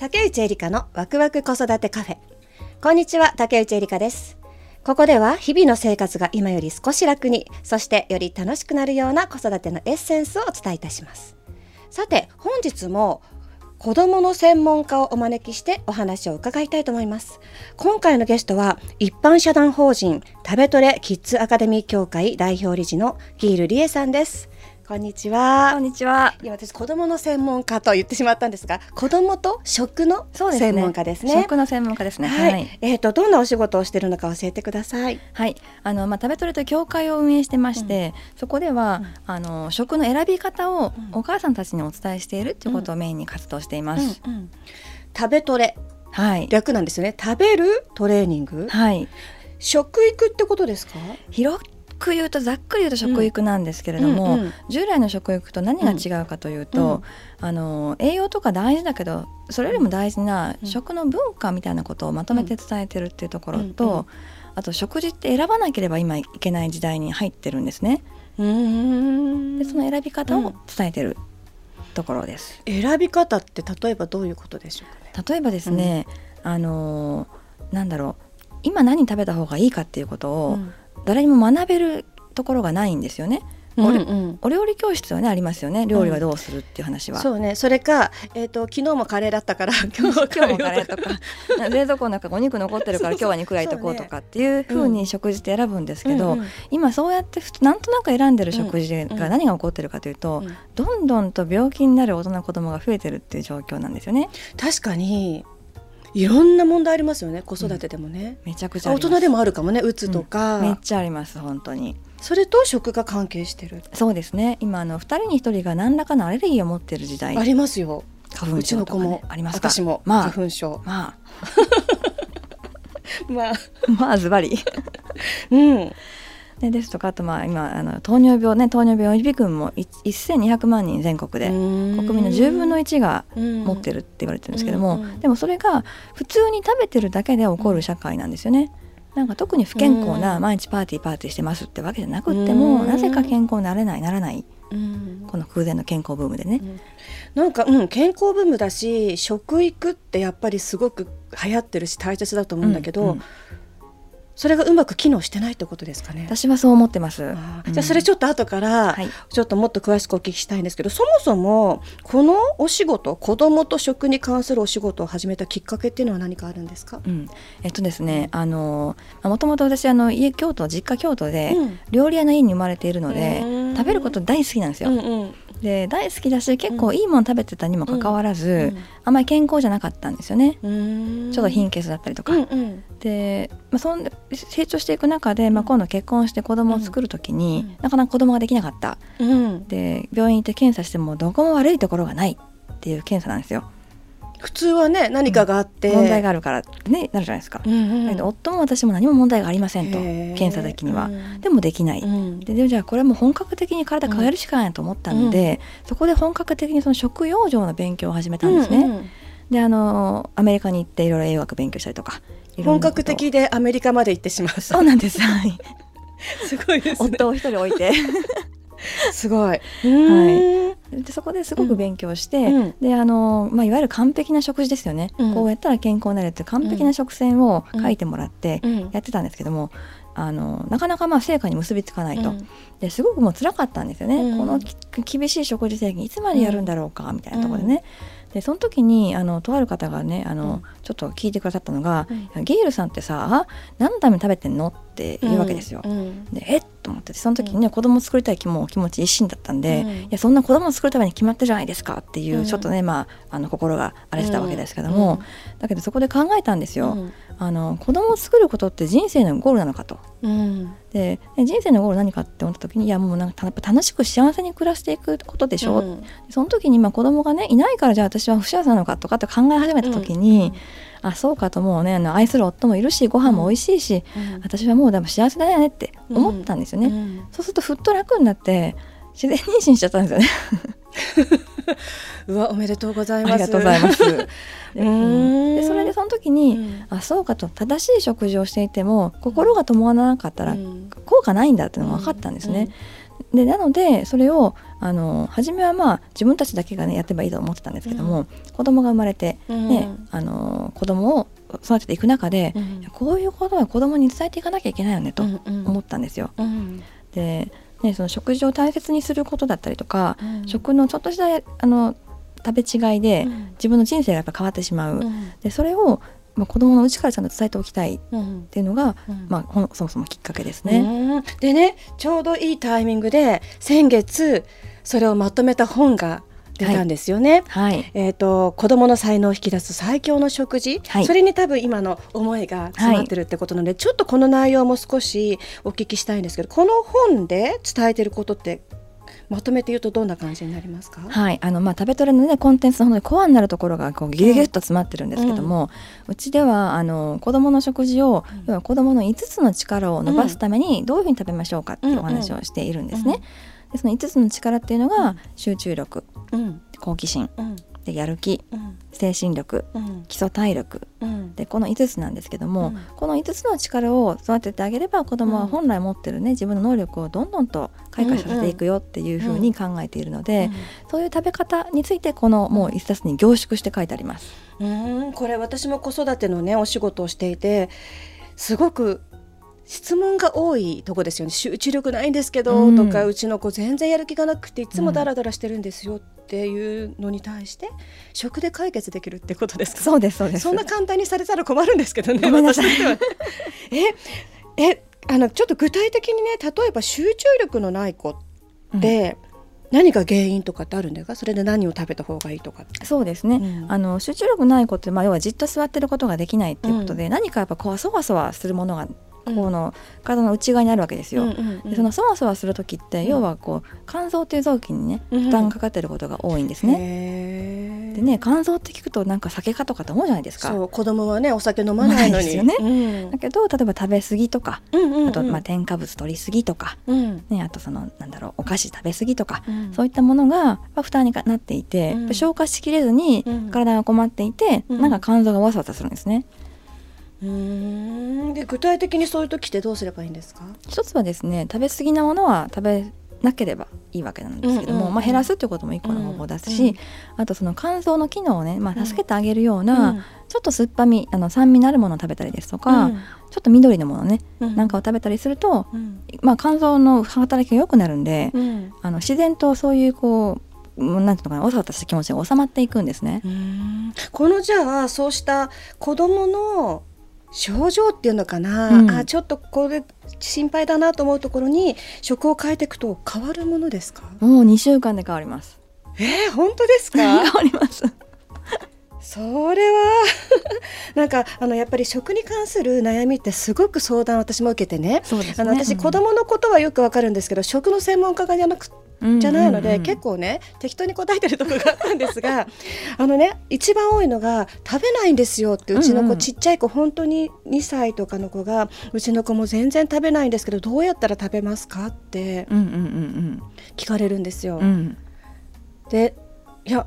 竹内エリカのワクワク子育てカフェ。こんにちは竹内エリカです。ここでは日々の生活が今より少し楽にそしてより楽しくなるような子育てのエッセンスをお伝えいたします。さて本日も子どもの専門家をお招きしてお話を伺いたいと思います。今回のゲストは一般社団法人食べトレキッズアカデミー協会代表理事のギールリエさんです。こんにちは。こんにちは。いや私子供の専門家と言ってしまったんですが、子供と食の専門家ですね。すね食の専門家ですね。はい。はい、えっ、ー、とどんなお仕事をしているのか教えてください。はい。あのまあ食べトレと協会を運営してまして、うん、そこでは、うん、あの食の選び方をお母さんたちにお伝えしているということをメインに活動しています。うん、食べトレ。はい。略なんですよね。食べるトレーニング。はい。食育ってことですか？広く言うとざっくり言うと食育なんですけれども、うんうんうん、従来の食育と何が違うかというと、うん、あの栄養とか大事だけどそれよりも大事な食の文化みたいなことをまとめて伝えてるっていうところと、うんうん、あと食事って選ばなければ今いけない時代に入ってるんですね。でその選び方を伝えてるところです。選び方って例えばどういうことでしょうか、ね、例えばですね、あのなんだろう。今何食べた方がいいかっていうことを、誰にも学べるところがないんですよね。うんうん、お料理教室はねありますよね。料理はどうするっていう話は、うん、そうね。それか、えーと、昨日もカレーだったから 今日もカレーとか 冷蔵庫の中お肉残ってるから今日は肉焼いとこうとかっていうふうに食事って選ぶんですけど、うん今そうやってなんとなく選んでる食事が何が起こってるかというと、うん。どんどんと病気になる大人子供が増えてるっていう状況なんですよね。確かにいろんな問題ありますよね。子育てでもね、うん、めちゃくちゃ大人でもあるかもね。うつとか、うん、めっちゃあります本当に。それと食が関係してる。そうですね。今あの2人に1人が何らかのアレルギーを持ってる時代。ありますよ。花粉症とか、ね、も。あります私も、まあ、花粉症。まあ。まあ。まあズバリ。うんでですとかあとまあ今あの糖尿病ね糖尿病予備軍も1200万人全国で国民の10分の1が持ってるって言われてるんですけどもでもそれが普通に食べてるだけで起こる社会なんですよね。なんか特に不健康な毎日パーティーパーティーしてますってわけじゃなくってもなぜか健康になれないならない。この空前の健康ブームでね。なんか、うん、健康ブームだし食育ってやっぱりすごく流行ってるし大切だと思うんだけど、うんうんそれがうまく機能してないってことですかね？私はそう思ってます。じゃあそれちょっと後からちょっともっと詳しくお聞きしたいんですけど、はい、そもそもこのお仕事子供と食に関するお仕事を始めたきっかけっていうのは何かあるんですか？うん、えっとですねあのもともと私あの家京都実家京都で、料理屋の家に生まれているので、食べること大好きなんですよ。うんうん。で大好きだし結構いいもの食べてたにもかかわらず、うん、あんまり健康じゃなかったんですよね、ちょっと貧血だったりとか、うんうん、で、まあ、そん成長していく中で、まあ、今度結婚して子供を作る時に、うん、なかなか子供ができなかった、うん、で病院行って検査してもどこも悪いところがないっていう検査なんですよ。普通はね何かがあって、問題があるからねなるじゃないですか、うんうん、夫も私も何も問題がありませんと検査的には、でもできない、うん、でじゃあこれはもう本格的に体変えるしかないと思ったので、そこで本格的にその食養生の勉強を始めたんですね、うんうん、であのアメリカに行っていろいろ栄養学勉強したりとか本格的でアメリカまで行ってしまう。そうなんです。はい。すごいです、ね、夫を一人置いて すごい。はい。でそこですごく勉強して、うん、であのまあいわゆる完璧な食事ですよね。うん、こうやったら健康になるって完璧な食線を書いてもらってやってたんですけども。あのなかなかまあ成果に結びつかないと、ですごくもう辛かったんですよね、この厳しい食事制限いつまでやるんだろうかみたいなところでね、でその時にあのとある方がねあの、うん、ちょっと聞いてくださったのが「うん、ゲイルさんってさ何のために食べてんの?」って言うわけですよ。うん、でえ？っと思ってその時にね、子供作りたい気も気持ち一心だったんで、いやそんな子供を作るために決まってるじゃないですか？っていう、ちょっとねまああの心が荒れてたわけですけども、だけどそこで考えたんですよ。あの子供を作ることって人生のゴールなのかと。で人生のゴール何かって思った時にいやもうなんか楽しく幸せに暮らしていくことでしょ、うん、その時にまあ子供がねいないからじゃあ私は不幸せなのかとかって考え始めた時に、うん、あそうかともうね愛する夫もいるしご飯も美味しいし、うん、私はもうでも幸せだよねって思ったんですよね、そうするとふっと楽になって自然妊娠しちゃったんですよね。うわおめでとうございます。ありがとうございますでそれでその時に、うん、あそうかと正しい食事をしていても心が伴わなかったら効果ないんだっていうのが分かったんですね、でなのでそれをあの初めはまあ自分たちだけがねやってばいいと思ってたんですけども、うん、子供が生まれて、ね、うん、あの子供を育てていく中で、うん、こういうことは子供に伝えていかなきゃいけないよねと思ったんですよ。うん、で、ね、その食事を大切にすることだったりとか、食のちょっとしたあの食べ違いで自分の人生がやっぱ変わってしまう。でそれをまあ、子供のうちからちゃんと伝えておきたいっていうのが、うん、まあ、そもそもきっかけですね。でねちょうどいいタイミングで先月それをまとめた本が出たんですよね。はい、えっ、ー、と子供の才能を引き出す最強の食事、はい、それに多分今の思いが詰まってるってことなので、はい、ちょっとこの内容も少しお聞きしたいんですけど、この本で伝えてることってまとめて言うとどんな感じになりますか？はい、あのまあ食べトレのねコンテンツの本当にコアになるところがこうギュギュッと詰まってるんですけども、うん、うちではあの子供の食事を、要は子供の5つの力を伸ばすためにどういうふうに食べましょうかっていうお話をしているんですね。でその5つの力っていうのが集中力、うん、好奇心、うん、でやる気、うん、精神力、基礎体力、でこの5つなんですけども、この5つの力を育ててあげれば子どもは本来持ってるね自分の能力をどんどんと開花させていくよっていうふうに考えているので、そういう食べ方についてこのもう1冊に凝縮して書いてあります。うんこれ私も子育てのねお仕事をしていてすごく質問が多いとこですよね。集中力ないんですけど、うん、とかうちの子全然やる気がなくていつもダラダラしてるんですよっていうのに対して、食で解決できるってことですか？そうですそうです。そんな簡単にされたら困るんですけどね私としては。ええあのちょっと具体的にね例えば集中力のない子って、うん。何が原因とかってあるんですか？それで何を食べた方がいいとかそうですね、うん、あの集中力ない子って、まあ、要はじっと座ってることができないっていうことで、うん、何かやっぱこうそわそわするものがこの体の内側にあるわけですよ。でそのそわそわする時って、要はこう肝臓っていう臓器にね負担がかかってることが多いんですね。でね肝臓って聞くとなんか酒かとかと思うじゃないですか。そう子供はねお酒飲まないのに。よね、うん、だけど例えば食べ過ぎとか、あとまあ添加物取り過ぎとか、うん、ねあとそのなんだろうお菓子食べ過ぎとか、うん、そういったものが負担になっていて、消化しきれずに体が困っていて、なんか肝臓がわさわさするんですね。うん。で具体的にそういう時ってどうすればいいんですか？一つはですね食べ過ぎなものは食べなければいいわけなんですけども、まあ、減らすっていうことも一個の方法ですし、うんうん、あとその肝臓の機能をね、まあ、助けてあげるような、うん、ちょっと酸っぱみあの酸味のあるものを食べたりですとか、うん、ちょっと緑のものね、うん、なんかを食べたりすると、まあ、肝臓の働きが良くなるんで、あの自然とそういうこうなんていうのかなわさわさした気持ちが収まっていくんですね。このじゃあそうした子供の症状っていうのかな、うん、あちょっとこれ心配だなと思うところに食を変えていくと変わるものですか？もう2週間で変わります。えー、本当ですか？変わります。それは。なんかあのやっぱり食に関する悩みってすごく相談私も受けてね、ね、あの私、子供のことはよくわかるんですけど食の専門家じゃなくじゃないので、結構ね適当に答えてるところがあったんですが あのね一番多いのが食べないんですよってうちの子、ちっちゃい子本当に2歳とかの子がうちの子も全然食べないんですけどどうやったら食べますかって聞かれるんですよ。うん、でいや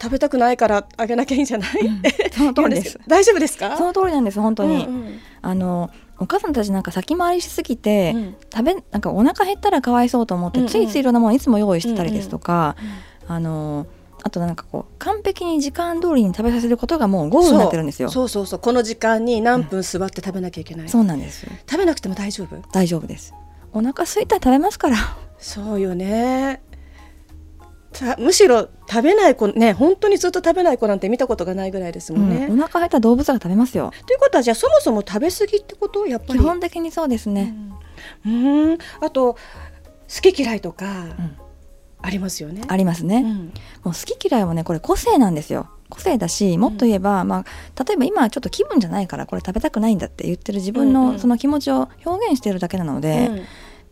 食べたくないからあげなきゃいいんじゃない、うん、その通りです。大丈夫ですか？その通りなんです本当に、うんうん、あのお母さんたちなんか先回りしすぎて、うん、食べなんかお腹減ったらかわいそうと思って、うんうん、ついついいろんなものいつも用意してたりですとか、うんうん、あのあとなんかこう完璧に時間通りに食べさせることがもうゴールになってるんですよ。そう。そうそうこの時間に何分座って食べなきゃいけない、うん、そうなんです食べなくても大丈夫？大丈夫です。お腹空いたら食べますから。そうよねむしろ食べない子ね本当にずっと食べない子なんて見たことがないぐらいですもんね、うん、お腹減った動物が食べますよ。ということはじゃあそもそも食べ過ぎってこと？やっぱり基本的にそうですね。うん、ん、あと好き嫌いとか、ありますよね。ありますね、うん、もう好き嫌いはねこれ個性なんですよ。個性だしもっと言えば、うん、まあ、例えば今ちょっと気分じゃないからこれ食べたくないんだって言ってる自分のその気持ちを表現してるだけなので、うん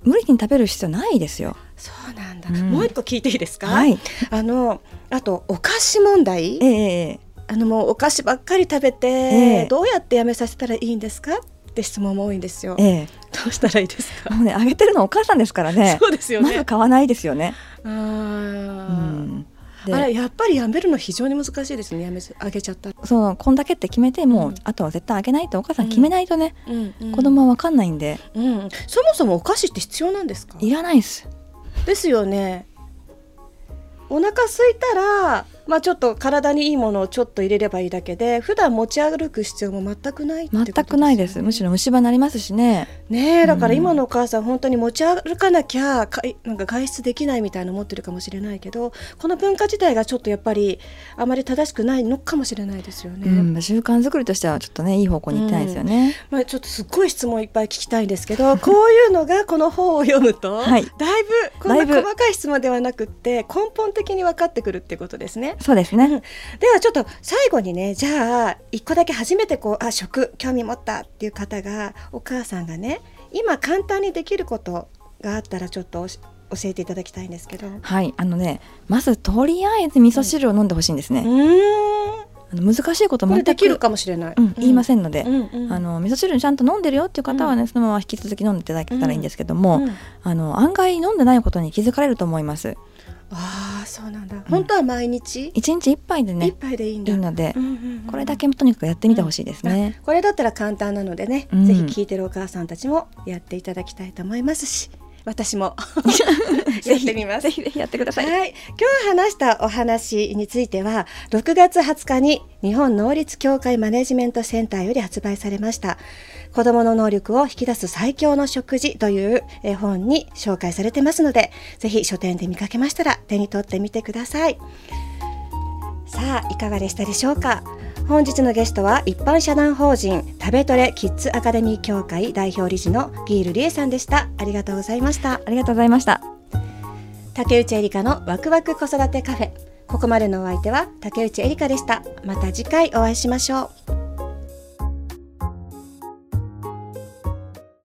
無理に食べる必要ないですよ。そうなんだ、うん、もう一個聞いていいですか？はい。あのあとお菓子問題？ええー、あのもうお菓子ばっかり食べて、えー、どうやってやめさせたらいいんですか？って質問も多いんですよ。えー、どうしたらいいですか？もうねあげてるのお母さんですからね。そうですよね。まず買わないですよね。ああ。うん。あれやっぱりやめるの非常に難しいですね。やめあげちゃったそのこんだけって決めてもう、うん、あとは絶対あげないとお母さん決めないとね、うんうん、子供は分かんないんで、うん、そもそもお菓子って必要なんですか？いらないです。ですよね。お腹空いたらまあちょっと体にいいものをちょっと入れればいいだけで普段持ち歩く必要も全くない全くないです。むしろ虫歯になりますしね。ねだから今のお母さん、本当に持ち歩かなきゃかなんか外出できないみたいな思ってるかもしれないけどこの文化自体がちょっとやっぱりあまり正しくないのかもしれないですよね、うん、習慣作りとしてはちょっとねいい方向に行ってないですよね、うん、まあちょっとすっごい質問いっぱい聞きたいんですけどこういうのがこの本を読むと、はい、だいぶこんな細かい質問ではなくって根本的に分かってくるってことですねそうですね、ではちょっと最後にねじゃあ一個だけ初めてこうあ食興味持ったっていう方がお母さんがね今簡単にできることがあったらちょっと教えていただきたいんですけど。はい。あのねまずとりあえず味噌汁を飲んでほしいんですね、うん。難しいこと全くできるかもしれない、うん、言いませんので、うんうん、あの味噌汁ちゃんと飲んでるよっていう方はね、そのまま引き続き飲んでいただけたらいいんですけども、あの案外飲んでないことに気づかれると思います。ああそうなんだ、本当は毎日？一日一杯でね一杯でいいんだ。いいので、これだけとにかくやってみてほしいですね、これだったら簡単なのでね、ぜひ聞いてるお母さんたちもやっていただきたいと思いますし私も。やってみます。ぜひぜひやってください、はい、今日話したお話については6月20日に日本能率協会マネジメントセンターより発売されました。子供の能力を引き出す最強の食事という絵本に紹介されてますのでぜひ書店で見かけましたら手に取ってみてください。さあいかがでしたでしょうか？本日のゲストは一般社団法人食べトレキッズアカデミー協会代表理事のギールリエさんでした。ありがとうございました。ありがとうございました。竹内エリカのワクワク子育てカフェ。ここまでのお相手は竹内エリカでした。また次回お会いしましょう